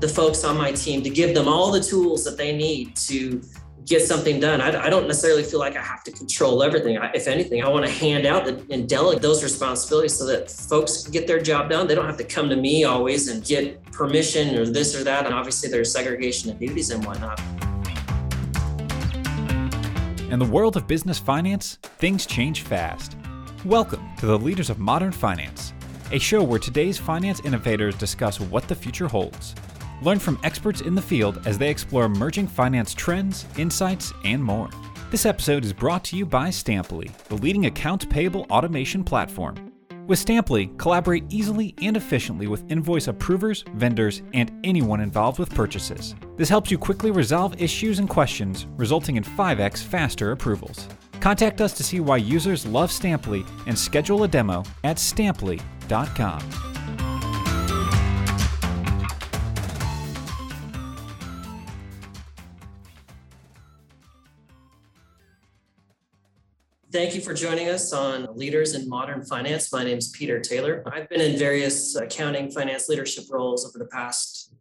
the folks on my team to give them all the tools that they need to get something done. I, I don't necessarily feel like I have to control everything. I, if anything, I want to hand out and delegate those responsibilities so that folks get their job done. They don't have to come to me always and get permission or this or that. And obviously, there's segregation of duties and whatnot. In the world of business finance, things change fast. Welcome to the Leaders of Modern Finance, a show where today's finance innovators discuss what the future holds Learn from experts in the field as they explore emerging finance trends, insights, and more. This episode is brought to you by Stampli, the leading accounts payable automation platform. With Stampli, collaborate easily and efficiently with invoice approvers, vendors, and anyone involved with purchases. This helps you quickly resolve issues and questions, resulting in 5x faster approvals. Contact us to see why users love Stampli and schedule a demo at stampli.com. Thank you for joining us on Leaders in Modern Finance. My name is Peter Taylor. I've been in various accounting finance leadership roles over the past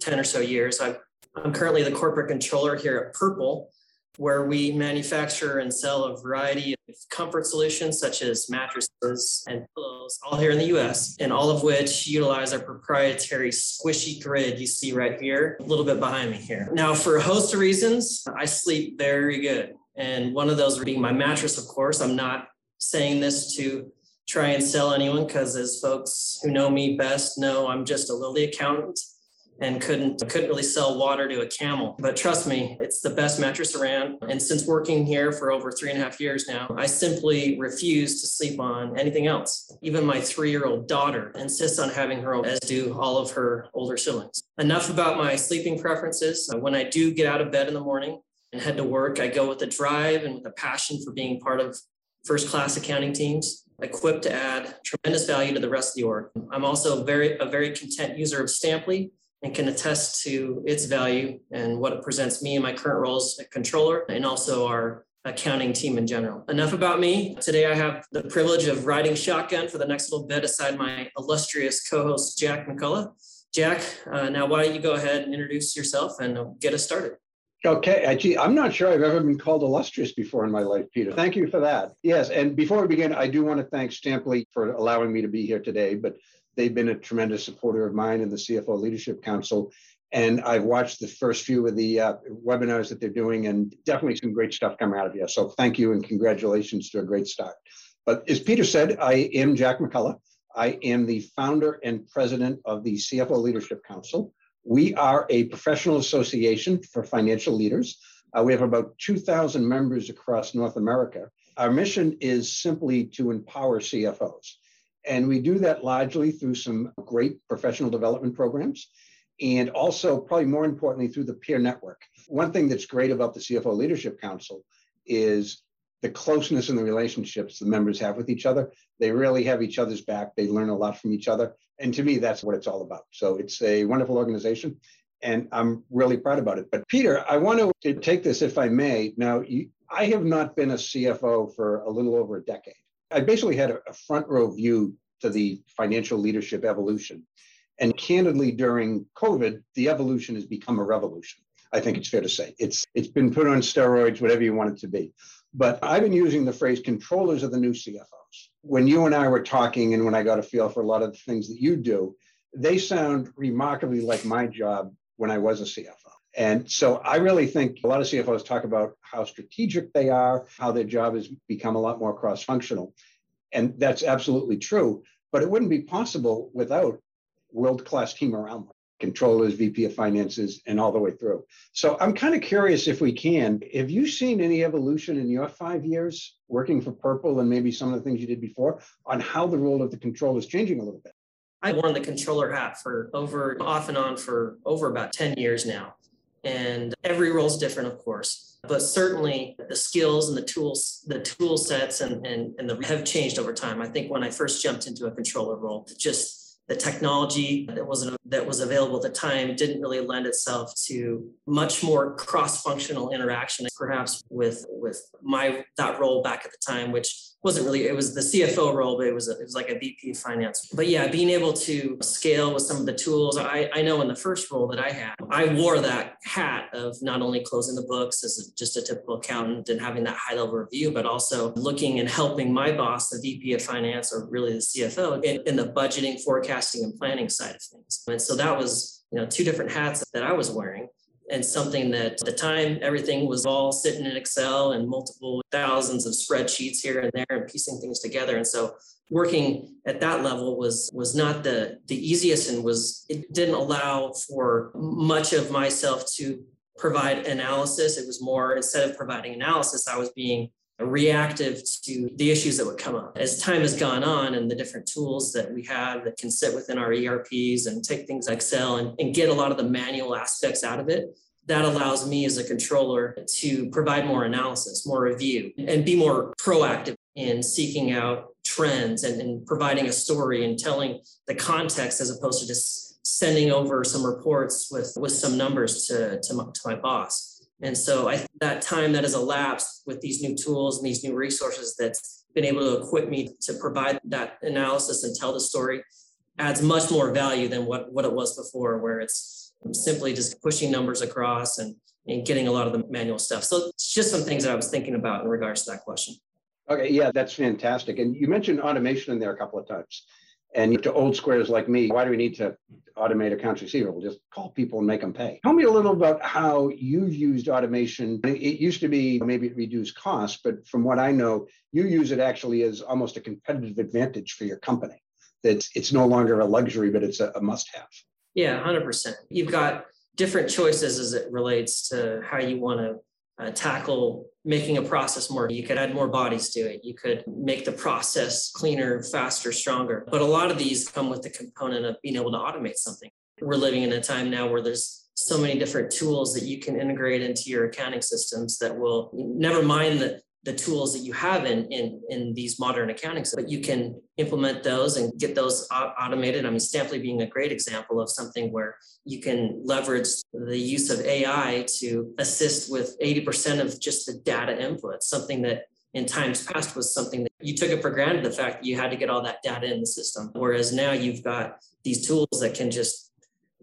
10 or so years. i am currently the corporate controller here at Purple, where we manufacture and sell a variety of comfort solutions such as mattresses and pillows, all here in the US, and all of which utilize our proprietary squishy grid you see right here, a little bit behind me here. Now, for a host of reasons, I sleep very good. And one of those being my mattress, of course. I'm not saying this to try and sell anyone because as folks who know me best know, I'm just a lily accountant and couldn't couldn't really sell water to a camel. But trust me, it's the best mattress around. And since working here for over three and a half years now, I simply refuse to sleep on anything else. Even my three-year-old daughter insists on having her own, as do all of her older siblings. Enough about my sleeping preferences. When I do get out of bed in the morning, and head to work. I go with a drive and with a passion for being part of first class accounting teams, equipped to add tremendous value to the rest of the org. I'm also very a very content user of Stampli and can attest to its value and what it presents me in my current role as controller and also our accounting team in general. Enough about me. Today I have the privilege of riding shotgun for the next little bit aside my illustrious co-host Jack McCullough. Jack, uh, now why don't you go ahead and introduce yourself and get us started? Okay, actually, I'm not sure I've ever been called illustrious before in my life, Peter. Thank you for that. Yes, and before we begin, I do want to thank Stampli for allowing me to be here today, but they've been a tremendous supporter of mine and the CFO Leadership Council. And I've watched the first few of the uh, webinars that they're doing, and definitely some great stuff coming out of here. So thank you and congratulations to a great start. But as Peter said, I am Jack McCullough. I am the founder and president of the CFO Leadership Council. We are a professional association for financial leaders. Uh, we have about 2,000 members across North America. Our mission is simply to empower CFOs. And we do that largely through some great professional development programs and also, probably more importantly, through the peer network. One thing that's great about the CFO Leadership Council is the closeness and the relationships the members have with each other. They really have each other's back. They learn a lot from each other. And to me, that's what it's all about. So it's a wonderful organization and I'm really proud about it. But Peter, I want to take this if I may. Now, you, I have not been a CFO for a little over a decade. I basically had a, a front row view to the financial leadership evolution. And candidly, during COVID, the evolution has become a revolution. I think it's fair to say. It's it's been put on steroids, whatever you want it to be. But I've been using the phrase controllers are the new CFOs. When you and I were talking, and when I got a feel for a lot of the things that you do, they sound remarkably like my job when I was a CFO. And so I really think a lot of CFOs talk about how strategic they are, how their job has become a lot more cross functional. And that's absolutely true. But it wouldn't be possible without world class team around them controllers, VP of finances, and all the way through. So I'm kind of curious if we can, have you seen any evolution in your five years working for Purple and maybe some of the things you did before on how the role of the controller is changing a little bit? I've worn the controller hat for over off and on for over about 10 years now. And every role is different, of course, but certainly the skills and the tools, the tool sets and, and, and the have changed over time. I think when I first jumped into a controller role, just the technology that was that was available at the time didn't really lend itself to much more cross-functional interaction perhaps with with my that role back at the time which wasn't really it was the CFO role, but it was a, it was like a VP of finance. But yeah, being able to scale with some of the tools. I, I know in the first role that I had, I wore that hat of not only closing the books as just a typical accountant and having that high level review, but also looking and helping my boss, the VP of finance, or really the CFO, in, in the budgeting, forecasting, and planning side of things. And so that was you know two different hats that I was wearing and something that at the time everything was all sitting in Excel and multiple thousands of spreadsheets here and there and piecing things together. And so working at that level was was not the the easiest and was it didn't allow for much of myself to provide analysis. It was more instead of providing analysis, I was being reactive to the issues that would come up. As time has gone on and the different tools that we have that can sit within our ERPs and take things like Excel and, and get a lot of the manual aspects out of it, that allows me as a controller to provide more analysis, more review, and be more proactive in seeking out trends and, and providing a story and telling the context as opposed to just sending over some reports with, with some numbers to, to, my, to my boss. And so I that time that has elapsed with these new tools and these new resources that's been able to equip me to provide that analysis and tell the story adds much more value than what, what it was before, where it's simply just pushing numbers across and, and getting a lot of the manual stuff. So it's just some things that I was thinking about in regards to that question. Okay, yeah, that's fantastic. And you mentioned automation in there a couple of times. And to old squares like me, why do we need to automate accounts receivable? Just call people and make them pay. Tell me a little about how you've used automation. It used to be maybe it reduced costs, but from what I know, you use it actually as almost a competitive advantage for your company. That it's no longer a luxury, but it's a, a must have. Yeah, 100%. You've got different choices as it relates to how you want to uh, tackle making a process more. You could add more bodies to it. You could make the process cleaner, faster, stronger. But a lot of these come with the component of being able to automate something. We're living in a time now where there's so many different tools that you can integrate into your accounting systems that will never mind the the tools that you have in, in, in these modern accounting, but you can implement those and get those automated. I mean, Stampli being a great example of something where you can leverage the use of AI to assist with 80% of just the data input, something that in times past was something that you took it for granted, the fact that you had to get all that data in the system. Whereas now you've got these tools that can just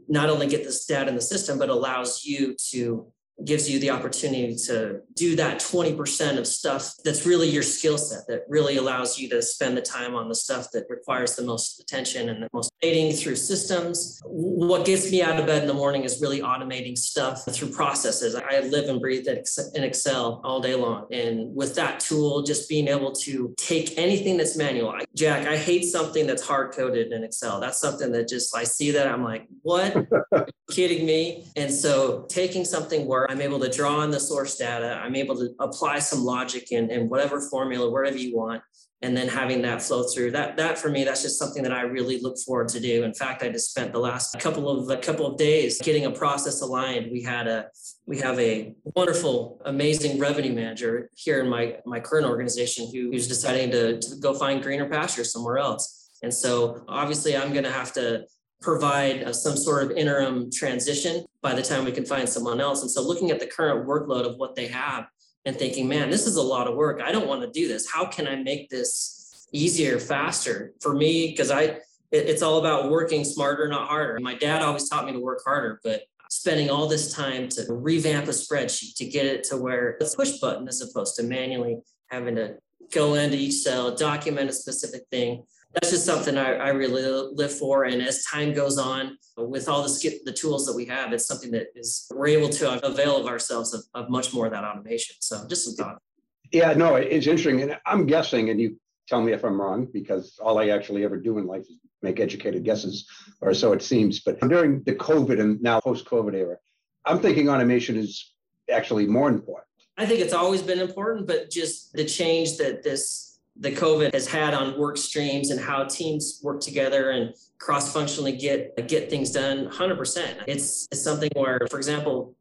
not only get this data in the system, but allows you to gives you the opportunity to do that 20% of stuff that's really your skill set that really allows you to spend the time on the stuff that requires the most attention and the most dating through systems. What gets me out of bed in the morning is really automating stuff through processes. I live and breathe in excel all day long and with that tool just being able to take anything that's manual jack i hate something that's hard coded in excel. That's something that just i see that i'm like what? Kidding me? And so taking something where I'm able to draw on the source data. I'm able to apply some logic in, in whatever formula, wherever you want, and then having that flow through. That that for me, that's just something that I really look forward to do. In fact, I just spent the last couple of a couple of days getting a process aligned. We had a we have a wonderful, amazing revenue manager here in my my current organization who, who's deciding to, to go find greener pastures somewhere else. And so obviously I'm going to have to provide uh, some sort of interim transition by the time we can find someone else. And so looking at the current workload of what they have and thinking, man, this is a lot of work. I don't want to do this. How can I make this easier, faster for me? Because I, it, it's all about working smarter, not harder. My dad always taught me to work harder, but spending all this time to revamp a spreadsheet to get it to where it's push button as opposed to manually having to go into each cell, document a specific thing that's just something I, I, really live for. And as time goes on, with all the skip, the tools that we have, it's something that is we're able to avail of ourselves of, of much more of that automation. So just some thought. Yeah, no, it's interesting, and I'm guessing, and you tell me if I'm wrong, because all I actually ever do in life is make educated guesses, or so it seems. But during the COVID and now post-COVID era, I'm thinking automation is actually more important. I think it's always been important, but just the change that this the COVID has had on work streams and how teams work together and cross-functionally get get things done 100%. It's, it's something where, for example,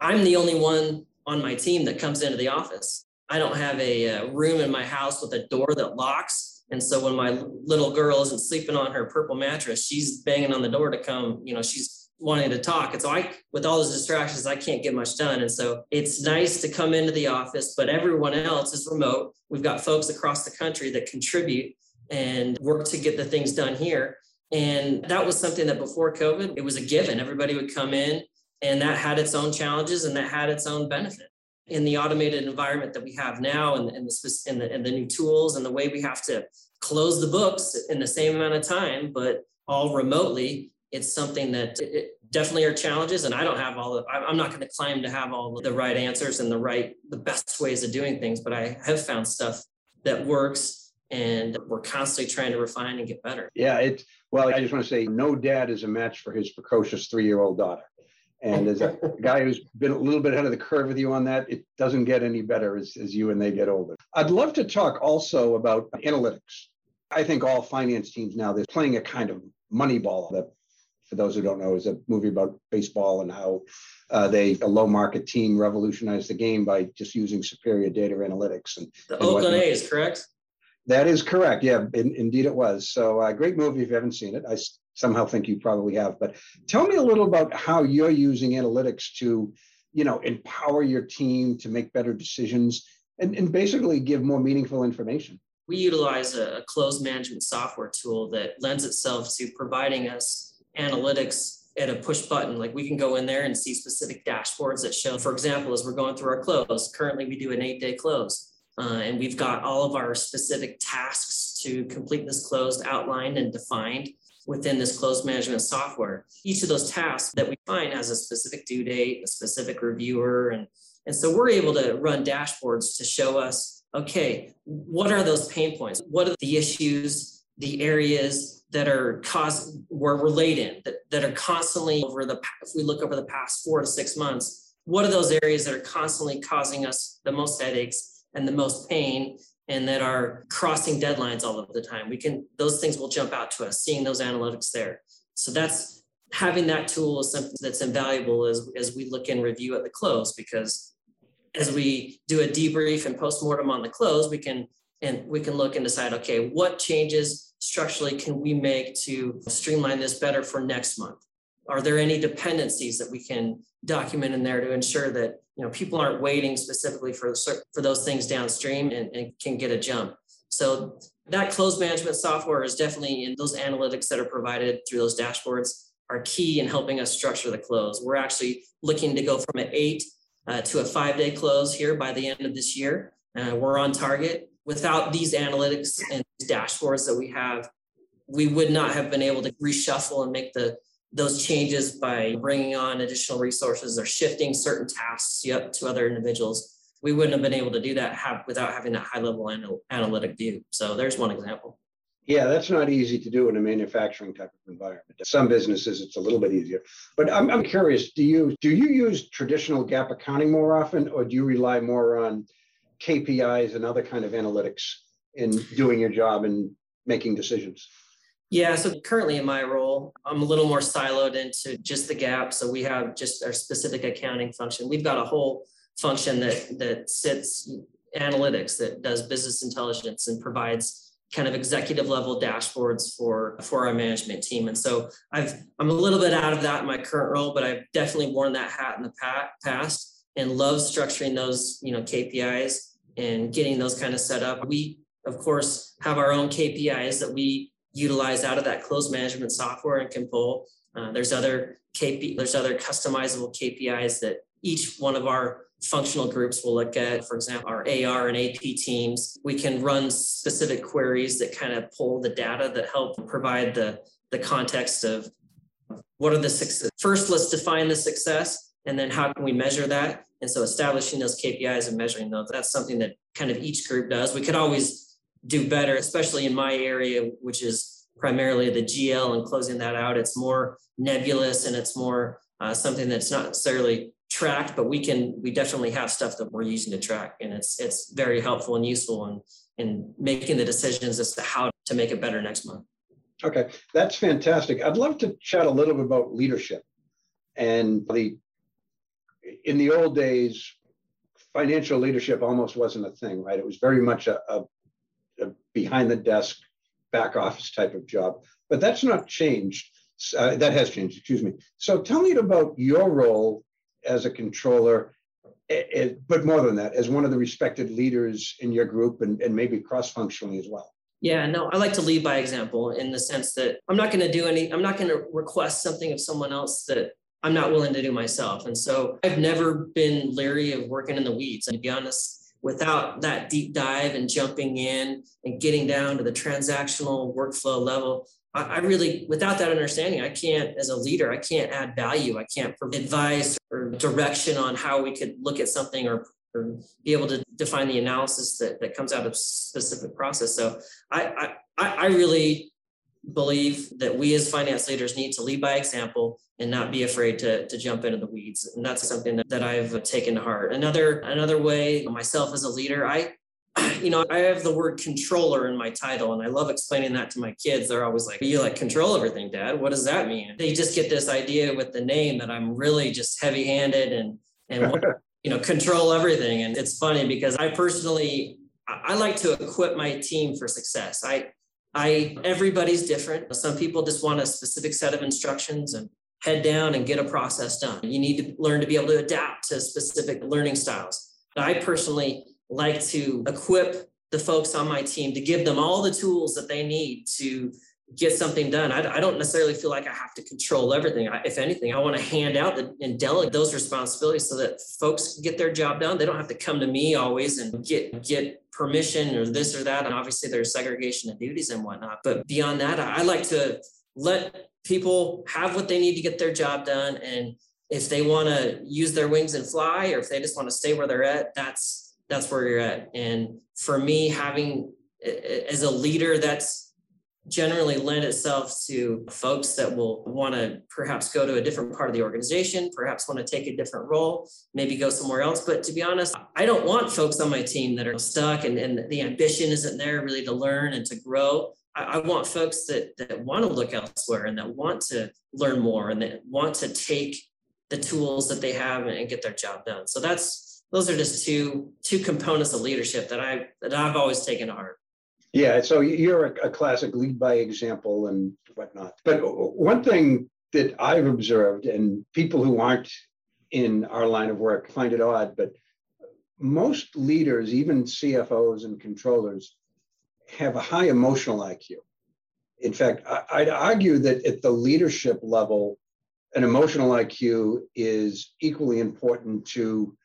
I'm the only one on my team that comes into the office. I don't have a, a room in my house with a door that locks. And so when my little girl isn't sleeping on her purple mattress, she's banging on the door to come, you know, she's wanting to talk. And so I, with all those distractions, I can't get much done. And so it's nice to come into the office, but everyone else is remote. We've got folks across the country that contribute and work to get the things done here. And that was something that before COVID, it was a given. Everybody would come in and that had its own challenges and that had its own benefit. In the automated environment that we have now and, and, the, and, the, and the new tools and the way we have to close the books in the same amount of time, but all remotely, it's something that it definitely are challenges. And I don't have all the, I'm not going to claim to have all the right answers and the right, the best ways of doing things, but I have found stuff that works and we're constantly trying to refine and get better. Yeah, it's well, I just want to say no dad is a match for his precocious three-year-old daughter. And as a guy who's been a little bit ahead of the curve with you on that, it doesn't get any better as, as you and they get older. I'd love to talk also about analytics. I think all finance teams now, they're playing a kind of Moneyball that for those who don't know, is a movie about baseball and how uh, they a low market team revolutionized the game by just using superior data analytics. And the and Oakland A's, correct? That is correct. Yeah, in, indeed it was. So, uh, great movie if you haven't seen it. I somehow think you probably have. But tell me a little about how you're using analytics to, you know, empower your team to make better decisions and, and basically give more meaningful information. We utilize a, a close management software tool that lends itself to providing us analytics at a push button. Like we can go in there and see specific dashboards that show, for example, as we're going through our close, currently we do an eight day close. Uh, and we've got all of our specific tasks to complete this closed outlined and defined within this closed management software. Each of those tasks that we find has a specific due date, a specific reviewer. And, and so we're able to run dashboards to show us, okay, what are those pain points? What are the issues, the areas, that are cause we're late that, that are constantly over the if we look over the past four to six months what are those areas that are constantly causing us the most headaches and the most pain and that are crossing deadlines all of the time? We can those things will jump out to us seeing those analytics there. So that's having that tool is something that's invaluable as, as we look and review at the close because as we do a debrief and postmortem on the close we can and we can look and decide okay what changes structurally can we make to streamline this better for next month? Are there any dependencies that we can document in there to ensure that you know people aren't waiting specifically for for those things downstream and, and can get a jump? So that closed management software is definitely in those analytics that are provided through those dashboards are key in helping us structure the close. We're actually looking to go from an eight uh, to a five day close here by the end of this year. Uh, we're on target without these analytics and dashboards that we have, we would not have been able to reshuffle and make the those changes by bringing on additional resources or shifting certain tasks up to other individuals. We wouldn't have been able to do that have, without having that high level anal- analytic view. So there's one example. Yeah, that's not easy to do in a manufacturing type of environment. Some businesses it's a little bit easier. But I'm, I'm curious, do you do you use traditional GAAP accounting more often or do you rely more on KPIs and other kind of analytics in doing your job and making decisions? Yeah, so currently in my role, I'm a little more siloed into just the GAAP. So we have just our specific accounting function. We've got a whole function that that sits analytics that does business intelligence and provides kind of executive level dashboards for for our management team. And so I've I'm a little bit out of that in my current role, but I've definitely worn that hat in the past and love structuring those, you know, KPIs and getting those kind of set up. We, of course, have our own KPIs that we utilize out of that closed management software and can pull. Uh, there's other KP, there's other customizable KPIs that each one of our functional groups will look at. For example, our AR and AP teams, we can run specific queries that kind of pull the data that help provide the, the context of what are the success. First, let's define the success and then how can we measure that? And so establishing those KPIs and measuring those, that's something that kind of each group does. We could always do better, especially in my area, which is primarily the GL and closing that out. It's more nebulous and it's more uh, something that's not necessarily tracked, but we can, we definitely have stuff that we're using to track. And it's, it's very helpful and useful in, in making the decisions as to how to make it better next month. Okay, that's fantastic. I'd love to chat a little bit about leadership and the in the old days, financial leadership almost wasn't a thing, right? It was very much a, a, a behind the desk, back office type of job. But that's not changed. Uh, that has changed, excuse me. So tell me about your role as a controller, but more than that, as one of the respected leaders in your group and, and maybe cross functionally as well. Yeah, no, I like to lead by example in the sense that I'm not going to do any, I'm not going to request something of someone else that I'm not willing to do myself. And so I've never been leery of working in the weeds. And to be honest, without that deep dive and jumping in and getting down to the transactional workflow level, I, really, without that understanding, I can't, as a leader, I can't add value. I can't provide advice or direction on how we could look at something or, or be able to define the analysis that, that comes out of specific process. So I, I, I really believe that we as finance leaders need to lead by example and not be afraid to, to jump into the weeds. And that's something that, that I've taken to heart. Another, another way myself as a leader, I, you know, I have the word controller in my title and I love explaining that to my kids. They're always like, you like control everything, dad. What does that mean? They just get this idea with the name that I'm really just heavy handed and, and, you know, control everything. And it's funny because I personally, I like to equip my team for success. I, I, everybody's different. Some people just want a specific set of instructions and head down and get a process done. You need to learn to be able to adapt to specific learning styles. I personally like to equip the folks on my team to give them all the tools that they need to get something done. I, I don't necessarily feel like I have to control everything. I, if anything, I want to hand out and delegate those responsibilities so that folks get their job done. They don't have to come to me always and get get permission or this or that. And obviously, there's segregation of duties and whatnot. But beyond that, I, like to let people have what they need to get their job done. And if they want to use their wings and fly, or if they just want to stay where they're at, that's that's where you're at. And for me, having as a leader, that's generally lend itself to folks that will want to perhaps go to a different part of the organization, perhaps want to take a different role, maybe go somewhere else. But to be honest, I don't want folks on my team that are stuck and, and the ambition isn't there really to learn and to grow. I, I want folks that, that want to look elsewhere and that want to learn more and that want to take the tools that they have and get their job done. So that's those are just two two components of leadership that I that I've always taken to heart. Yeah, so you're a, a classic lead by example and whatnot. But one thing that I've observed, and people who aren't in our line of work find it odd, but most leaders, even CFOs and controllers, have a high emotional IQ. In fact, I'd argue that at the leadership level, an emotional IQ is equally important to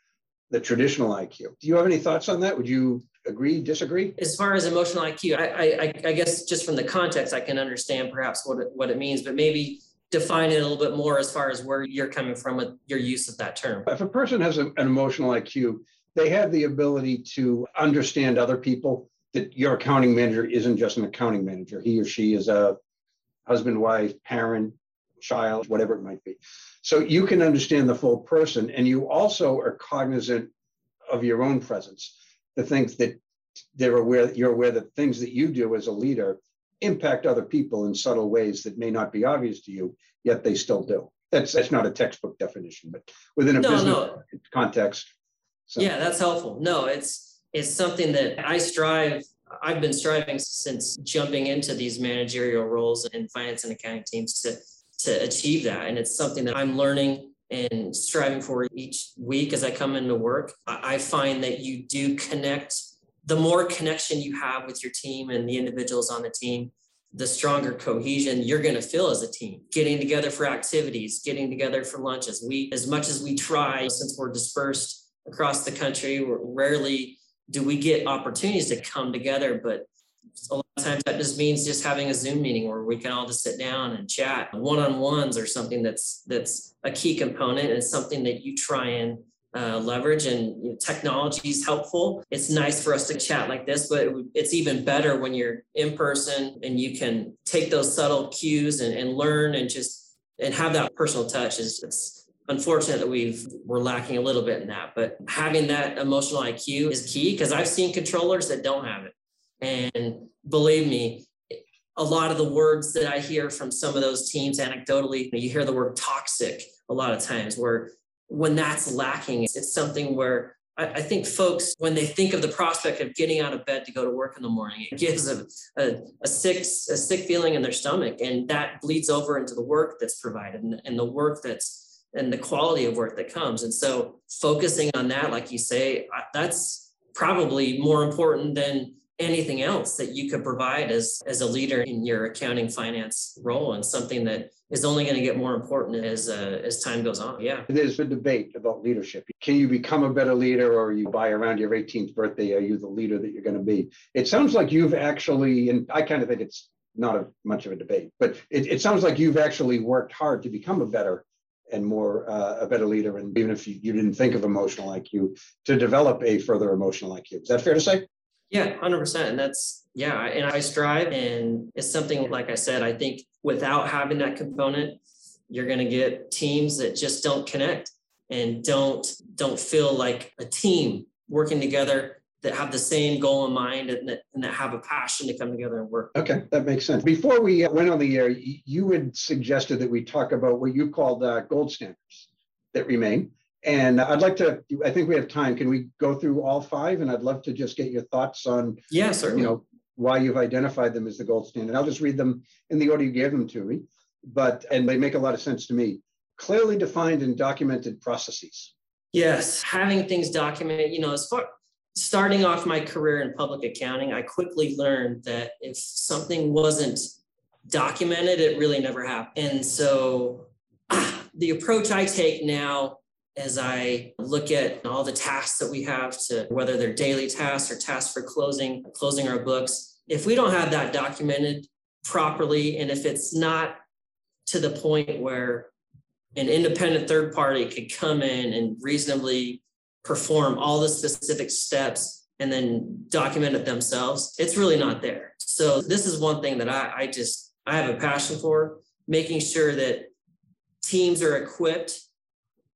the traditional IQ. Do you have any thoughts on that? Would you agree, disagree? As far as emotional IQ, I, I, I guess just from the context, I can understand perhaps what it, what it means, but maybe define it a little bit more as far as where you're coming from with your use of that term. If a person has a, an emotional IQ, they have the ability to understand other people. That your accounting manager isn't just an accounting manager; he or she is a husband, wife, parent, child, whatever it might be. So you can understand the full person, and you also are cognizant of your own presence the things that they're aware that you're aware that things that you do as a leader impact other people in subtle ways that may not be obvious to you, yet they still do. That's that's not a textbook definition, but within a no, business no. context. So. Yeah, that's helpful. No, it's it's something that I strive. I've been striving since jumping into these managerial roles in finance and accounting teams to to achieve that, and it's something that I'm learning and striving for each week as I come into work, I find that you do connect. The more connection you have with your team and the individuals on the team, the stronger cohesion you're going to feel as a team. Getting together for activities, getting together for lunches. We, as much as we try, since we're dispersed across the country, rarely do we get opportunities to come together, but a lot of times that just means just having a Zoom meeting where we can all just sit down and chat. One-on-ones or something that's that's a key component and something that you try and uh, leverage and you know, technology is helpful. It's nice for us to chat like this, but it's even better when you're in person and you can take those subtle cues and, and learn and just and have that personal touch is it's unfortunate that we've we're lacking a little bit in that but having that emotional iq is key because i've seen controllers that don't have it and believe me, a lot of the words that I hear from some of those teams anecdotally, you hear the word toxic a lot of times, where when that's lacking, it's something where I, I, think folks, when they think of the prospect of getting out of bed to go to work in the morning, it gives a, a, a sick, a sick feeling in their stomach. And that bleeds over into the work that's provided and, and the work that's and the quality of work that comes. And so focusing on that, like you say, that's probably more important than anything else that you could provide as, as a leader in your accounting finance role and something that is only going to get more important as uh, as time goes on. Yeah. There's a debate about leadership. Can you become a better leader or you buy around your 18th birthday, are you the leader that you're going to be? It sounds like you've actually, and I kind of think it's not a, much of a debate, but it, it sounds like you've actually worked hard to become a better and more uh, a better leader. And even if you, you didn't think of emotional IQ, to develop a further emotional IQ. Is that fair to say? Yeah, 100%. And that's, yeah. And I strive, and it's something, like I said, I think without having that component, you're going to get teams that just don't connect and don't don't feel like a team working together that have the same goal in mind and that, and that have a passion to come together and work. Okay, that makes sense. Before we went on the air, you had suggested that we talk about what you called uh, gold standards that remain. And I'd like to, I think we have time. Can we go through all five? And I'd love to just get your thoughts on, yeah, certainly. you know, why you've identified them as the gold standard. I'll just read them in the order you gave them to me, but, and they make a lot of sense to me. Clearly defined and documented processes. Yes, having things documented, you know, as far starting off my career in public accounting, I quickly learned that if something wasn't documented, it really never happened. And so ah, the approach I take now as I look at all the tasks that we have to whether they're daily tasks or tasks for closing closing our books. If we don't have that documented properly and if it's not to the point where an independent third party could come in and reasonably perform all the specific steps and then document it themselves it's really not there. So this is one thing that I, I just i have a passion for making sure that teams are equipped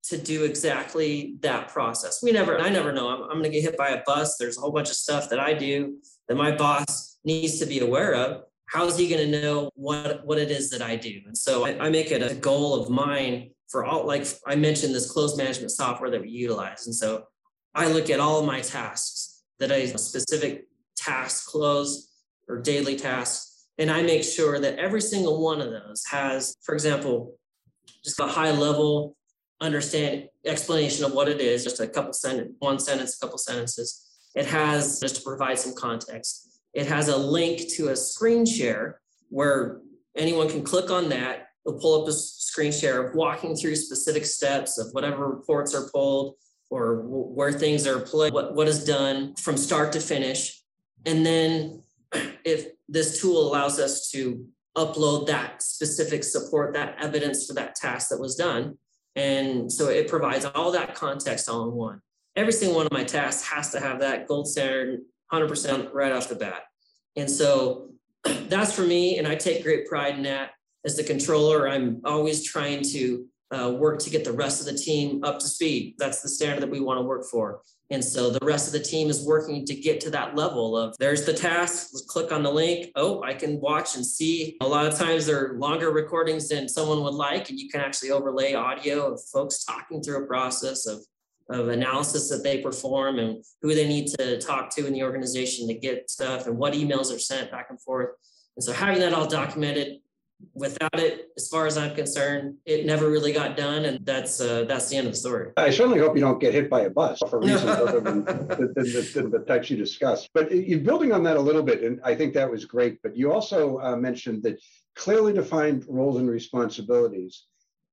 to do exactly that process. We never, I never know. I'm, I'm going to get hit by a bus. There's a whole bunch of stuff that I do that my boss needs to be aware of. How is he going to know what, what it is that I do? And so I, I make it a goal of mine for all, like I mentioned, this close management software that we utilize. And so I look at all of my tasks that I specific task close or daily tasks, and I make sure that every single one of those has, for example, just a high level understand explanation of what it is, just a couple sentence, one sentence, a couple sentences. It has just to provide some context. It has a link to a screen share where anyone can click on that. It'll pull up a screen share of walking through specific steps of whatever reports are pulled or where things are played, what, what is done from start to finish. And then if this tool allows us to upload that specific support, that evidence for that task that was done, and so it provides all that context all in one. Every single one of my tasks has to have that gold standard 100% right off the bat. And so that's for me. And I take great pride in that. As the controller, I'm always trying to uh, work to get the rest of the team up to speed. That's the standard that we want to work for. And so the rest of the team is working to get to that level of there's the task, let's click on the link. Oh, I can watch and see. A lot of times they're longer recordings than someone would like, and you can actually overlay audio of folks talking through a process of, of analysis that they perform and who they need to talk to in the organization to get stuff and what emails are sent back and forth. And so having that all documented without it, as far as I'm concerned, it never really got done, and that's uh, that's the end of the story. I certainly hope you don't get hit by a bus for reasons other than, than, the, than, the, types you discussed. But you're building on that a little bit, and I think that was great. But you also uh, mentioned that clearly defined roles and responsibilities,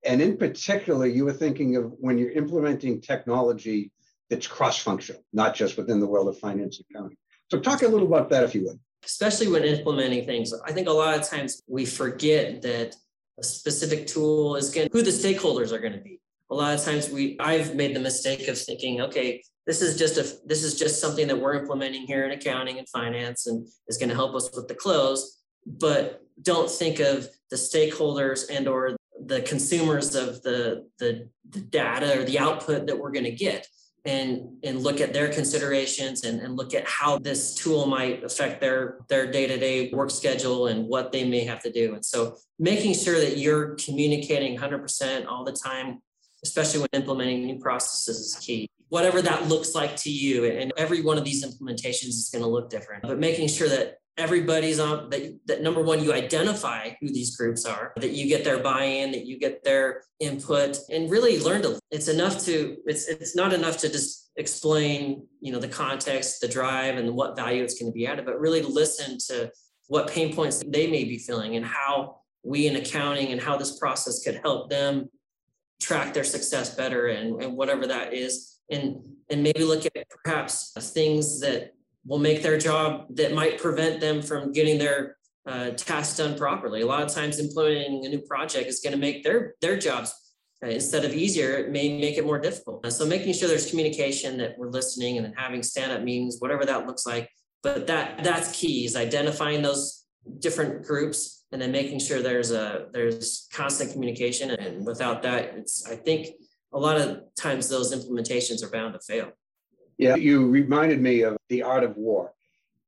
and in particular, you were thinking of when you're implementing technology that's cross-functional, not just within the world of finance and accounting. So talk a little about that, if you would especially when implementing things. I think a lot of times we forget that a specific tool is going who the stakeholders are going to be. A lot of times we I've made the mistake of thinking, okay, this is just a this is just something that we're implementing here in accounting and finance and is going to help us with the close, but don't think of the stakeholders and or the consumers of the, the, the data or the output that we're going to get and and look at their considerations and, and look at how this tool might affect their their day-to-day work schedule and what they may have to do and so making sure that you're communicating 100% all the time especially when implementing new processes is key. Whatever that looks like to you, and every one of these implementations is going to look different, but making sure that everybody's on that, that number one you identify who these groups are that you get their buy-in that you get their input and really learn to it's enough to it's it's not enough to just explain you know the context the drive and what value it's going to be added but really listen to what pain points they may be feeling and how we in accounting and how this process could help them track their success better and, and whatever that is. And and maybe look at perhaps things that will make their job that might prevent them from getting their uh, tasks done properly. A lot of times implementing a new project is going to make their their jobs uh, instead of easier, it may make it more difficult. And So making sure there's communication that we're listening and having stand-up meetings, whatever that looks like. But that that's key is identifying those different groups and then making sure there's a there's constant communication. And without that, it's I think a lot of times those implementations are bound to fail. Yeah, you reminded me of the art of war.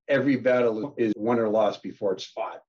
Every battle oh. is won or lost before it's fought.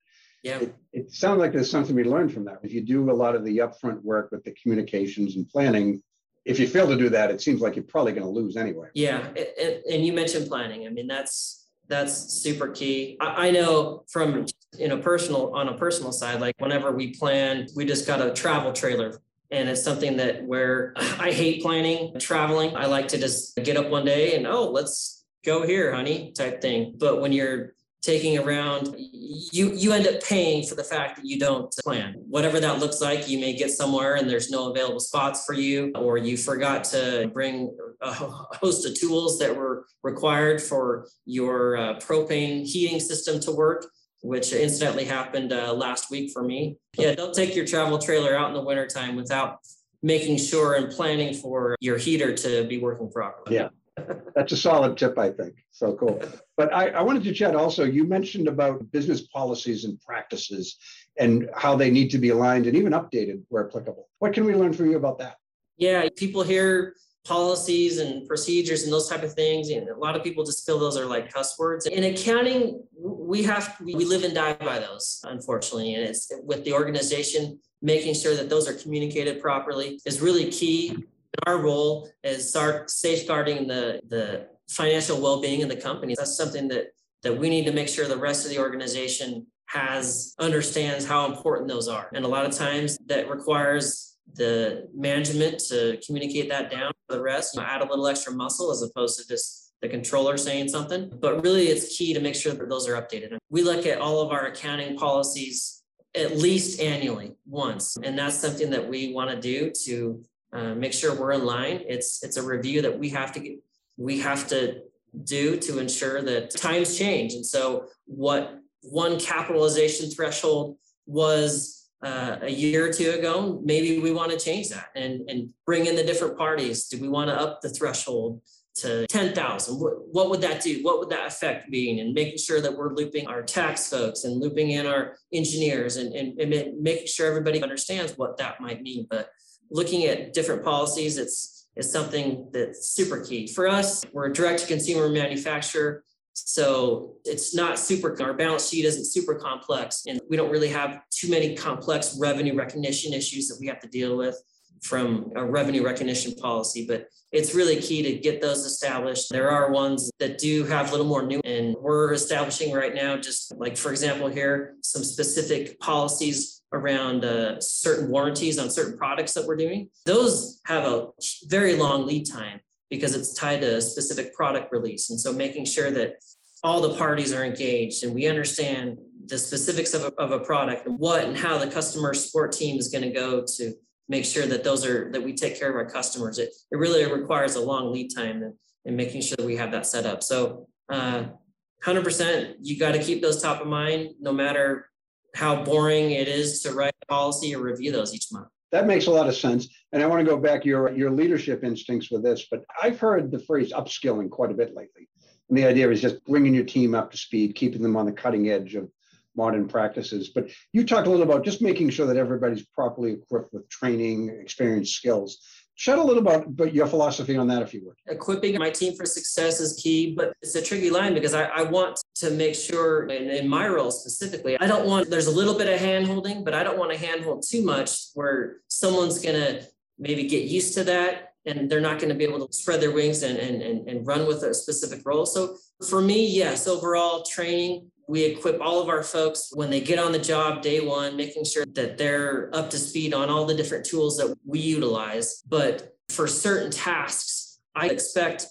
Yeah. It, it sounds like there's something we learned from that. If you do a lot of the upfront work with the communications and planning, if you fail to do that, it seems like you're probably going to lose anyway. Yeah, and, and you mentioned planning. I mean, that's that's super key. I, I know from you know personal on a personal side, like whenever we plan, we just got a travel trailer and it's something that where I hate planning, traveling. I like to just get up one day and oh, let's go here, honey, type thing. But when you're taking around, you you end up paying for the fact that you don't plan. Whatever that looks like, you may get somewhere and there's no available spots for you, or you forgot to bring a host of tools that were required for your uh, propane heating system to work which incidentally happened uh, last week for me. Yeah, don't take your travel trailer out in the wintertime without making sure and planning for your heater to be working properly. Yeah, that's a solid tip, I think. So cool. But I, I wanted to chat also, you mentioned about business policies and practices and how they need to be aligned and even updated where applicable. What can we learn from you about that? Yeah, people hear policies and procedures and those type of things. And a lot of people just feel those are like cuss words. In accounting, we have we live and die by those, unfortunately. And it's with the organization making sure that those are communicated properly is really key. Our role is safeguarding the the financial well-being of the company. That's something that that we need to make sure the rest of the organization has understands how important those are. And a lot of times that requires the management to communicate that down to the rest, you know, add a little extra muscle as opposed to just the controller saying something. But really, it's key to make sure that those are updated. We look at all of our accounting policies at least annually once, and that's something that we want to do to uh, make sure we're in line. It's it's a review that we have to get, we have to do to ensure that times change, and so what one capitalization threshold was uh, a year or two ago, maybe we want to change that and, and bring in the different parties. Do we want to up the threshold to 10,000? What, what would that do? What would that affect be? And making sure that we're looping our tax folks and looping in our engineers and, and, and making sure everybody understands what that might mean. But looking at different policies, it's it's something that's super key. For us, we're a direct to consumer manufacturer. So it's not super, our balance sheet isn't super complex, and we don't really have too many complex revenue recognition issues that we have to deal with from a revenue recognition policy, but it's really key to get those established. There are ones that do have a little more new, and we're establishing right now, just like, for example, here, some specific policies around uh, certain warranties on certain products that we're doing. Those have a very long lead time because it's tied to a specific product release. And so making sure that all the parties are engaged and we understand the specifics of a, of a product and what and how the customer support team is going to go to make sure that those are that we take care of our customers. It, it really requires a long lead time and, and making sure that we have that set up. So uh, 100%, you got to keep those top of mind no matter how boring it is to write policy or review those each month. That makes a lot of sense. And I want to go back your your leadership instincts with this, but I've heard the phrase upskilling quite a bit lately. And the idea is just bringing your team up to speed, keeping them on the cutting edge of modern practices. But you talked a little about just making sure that everybody's properly equipped with training, experience, skills. Chat a little about, about your philosophy on that, if you would. Equipping my team for success is key, but it's a tricky line because I, I want to make sure, and in my role specifically, I don't want, there's a little bit of hand holding, but I don't want to handhold too much where someone's going to maybe get used to that and they're not going to be able to spread their wings and, and, and, and run with a specific role. So for me, yes, overall training, we equip all of our folks when they get on the job day one, making sure that they're up to speed on all the different tools that we utilize. But for certain tasks, I expect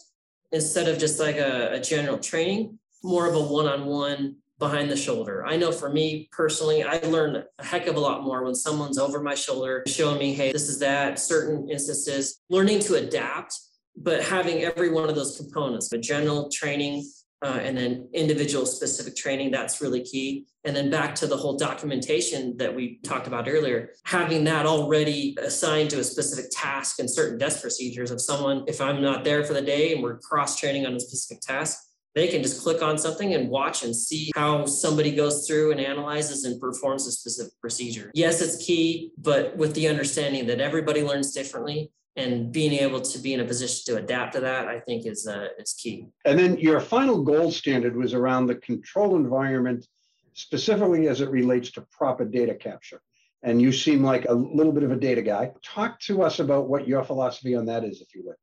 instead of just like a, a general training, more of a one on one behind the shoulder. I know for me personally, I learned a heck of a lot more when someone's over my shoulder showing me, hey, this is that, certain instances, learning to adapt, but having every one of those components, the general training uh, and then individual specific training, that's really key. And then back to the whole documentation that we talked about earlier, having that already assigned to a specific task and certain desk procedures of someone, if I'm not there for the day and we're cross training on a specific task, they can just click on something and watch and see how somebody goes through and analyzes and performs a specific procedure. Yes, it's key, but with the understanding that everybody learns differently and being able to be in a position to adapt to that, I think is uh, is key. And then your final gold standard was around the control environment, specifically as it relates to proper data capture. And you seem like a little bit of a data guy. Talk to us about what your philosophy on that is, if you would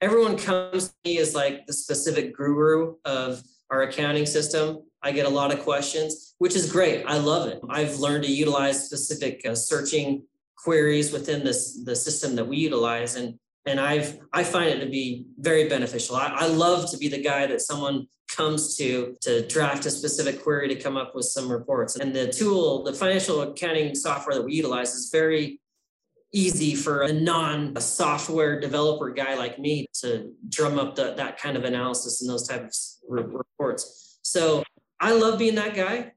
everyone comes to me as like the specific guru of our accounting system. I get a lot of questions, which is great. I love it. I've learned to utilize specific uh, searching queries within this the system that we utilize, and and I've I find it to be very beneficial. I, I love to be the guy that someone comes to to draft a specific query to come up with some reports. And the tool, the financial accounting software that we utilize, is very easy for a non software developer guy like me to drum up the, that kind of analysis and those types of reports. So I love being that guy.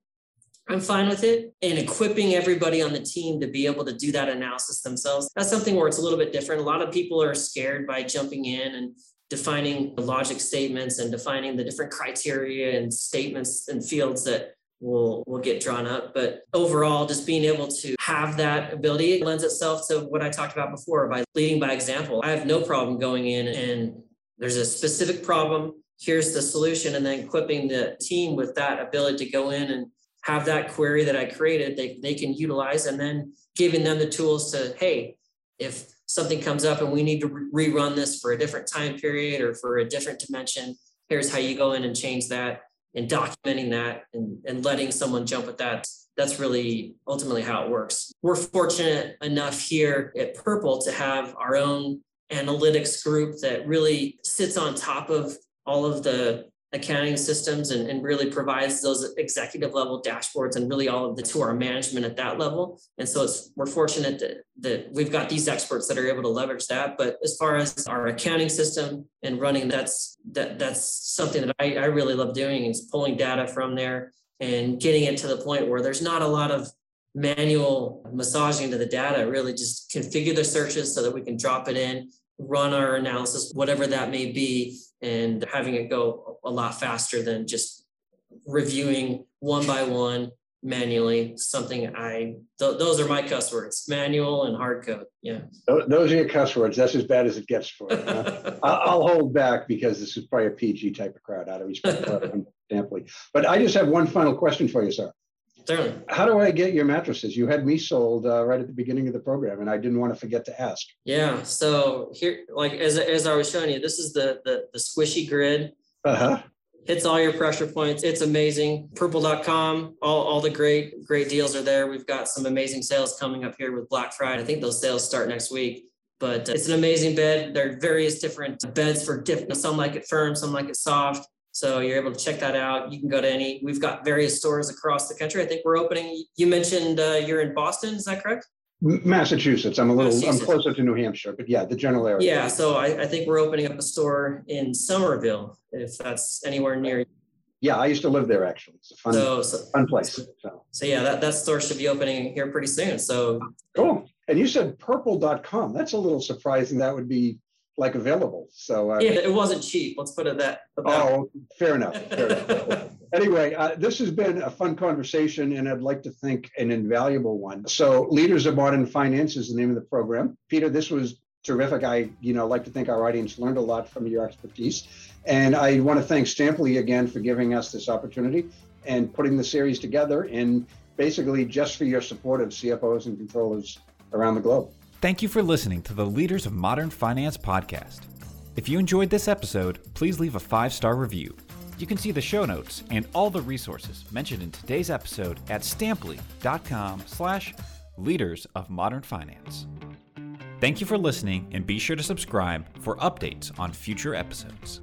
I'm fine with it and equipping everybody on the team to be able to do that analysis themselves. That's something where it's a little bit different. A lot of people are scared by jumping in and defining the logic statements and defining the different criteria and statements and fields that will will get drawn up. But overall, just being able to have that ability lends itself to what I talked about before by leading by example. I have no problem going in and there's a specific problem. Here's the solution, and then equipping the team with that ability to go in and have that query that I created they, they can utilize, and then giving them the tools to, hey, if something comes up and we need to rerun this for a different time period or for a different dimension, here's how you go in and change that and documenting that and, and letting someone jump at that that's really ultimately how it works. We're fortunate enough here at purple to have our own analytics group that really sits on top of all of the accounting systems and, and really provides those executive level dashboards and really all of the to our management at that level. And so it's we're fortunate that, that we've got these experts that are able to leverage that. But as far as our accounting system and running, that's that that's something that I, I really love doing is pulling data from there and getting it to the point where there's not a lot of manual massaging to the data, really just configure the searches so that we can drop it in, run our analysis, whatever that may be, and having it go a lot faster than just reviewing one by one manually something i th- those are my cuss words manual and hard code yeah. Those are your cuss words that's as bad as it gets for you huh? i'll hold back because this is probably a pg type of crowd out of respect for but i just have one final question for you sir Certainly. How do I get your mattresses? You had me sold uh, right at the beginning of the program, and I didn't want to forget to ask. Yeah. So here, like as, as I was showing you, this is the the, the squishy grid. Uh huh. Hits all your pressure points. It's amazing. Purple.com, all, all the great, great deals are there. We've got some amazing sales coming up here with Black Friday. I think those sales start next week. But it's an amazing bed. There are various different beds for different, some like it firm, some like it soft so you're able to check that out. You can go to any, we've got various stores across the country. I think we're opening, you mentioned uh, you're in Boston, is that correct? Massachusetts. I'm a little, I'm closer to New Hampshire, but yeah, the general area. Yeah, so I, I think we're opening up a store in Somerville, if that's anywhere near you. Yeah, I used to live there actually. It's a fun, so, so, fun place. So. so yeah, that, that store should be opening here pretty soon. So cool. And you said purple.com. That's a little surprising. That would be like available. So uh, yeah, it wasn't cheap. Let's put it that. About. Oh, fair enough. Fair enough. anyway, uh, this has been a fun conversation, and I'd like to think an invaluable one. So, Leaders of Modern Finance is the name of the program. Peter, this was terrific. I, you know, like to think our audience learned a lot from your expertise, and I want to thank Stampli again for giving us this opportunity and putting the series together, and basically just for your support of CFOs and controllers around the globe. Thank you for listening to the Leaders of Modern Finance podcast. If you enjoyed this episode, please leave a five star review. You can see the show notes and all the resources mentioned in today's episode at stampli.com slash leaders of modern finance. Thank you for listening and be sure to subscribe for updates on future episodes.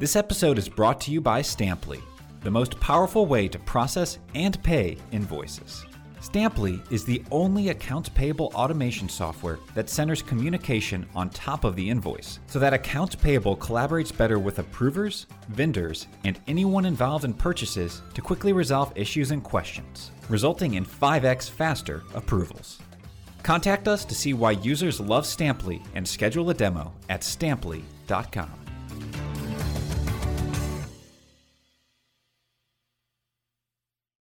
This episode is brought to you by Stampli, the most powerful way to process and pay invoices. Stampli is the only accounts payable automation software that centers communication on top of the invoice so that accounts payable collaborates better with approvers, vendors, and anyone involved in purchases to quickly resolve issues and questions, resulting in 5x faster approvals. Contact us to see why users love Stampli and schedule a demo at stampli.com.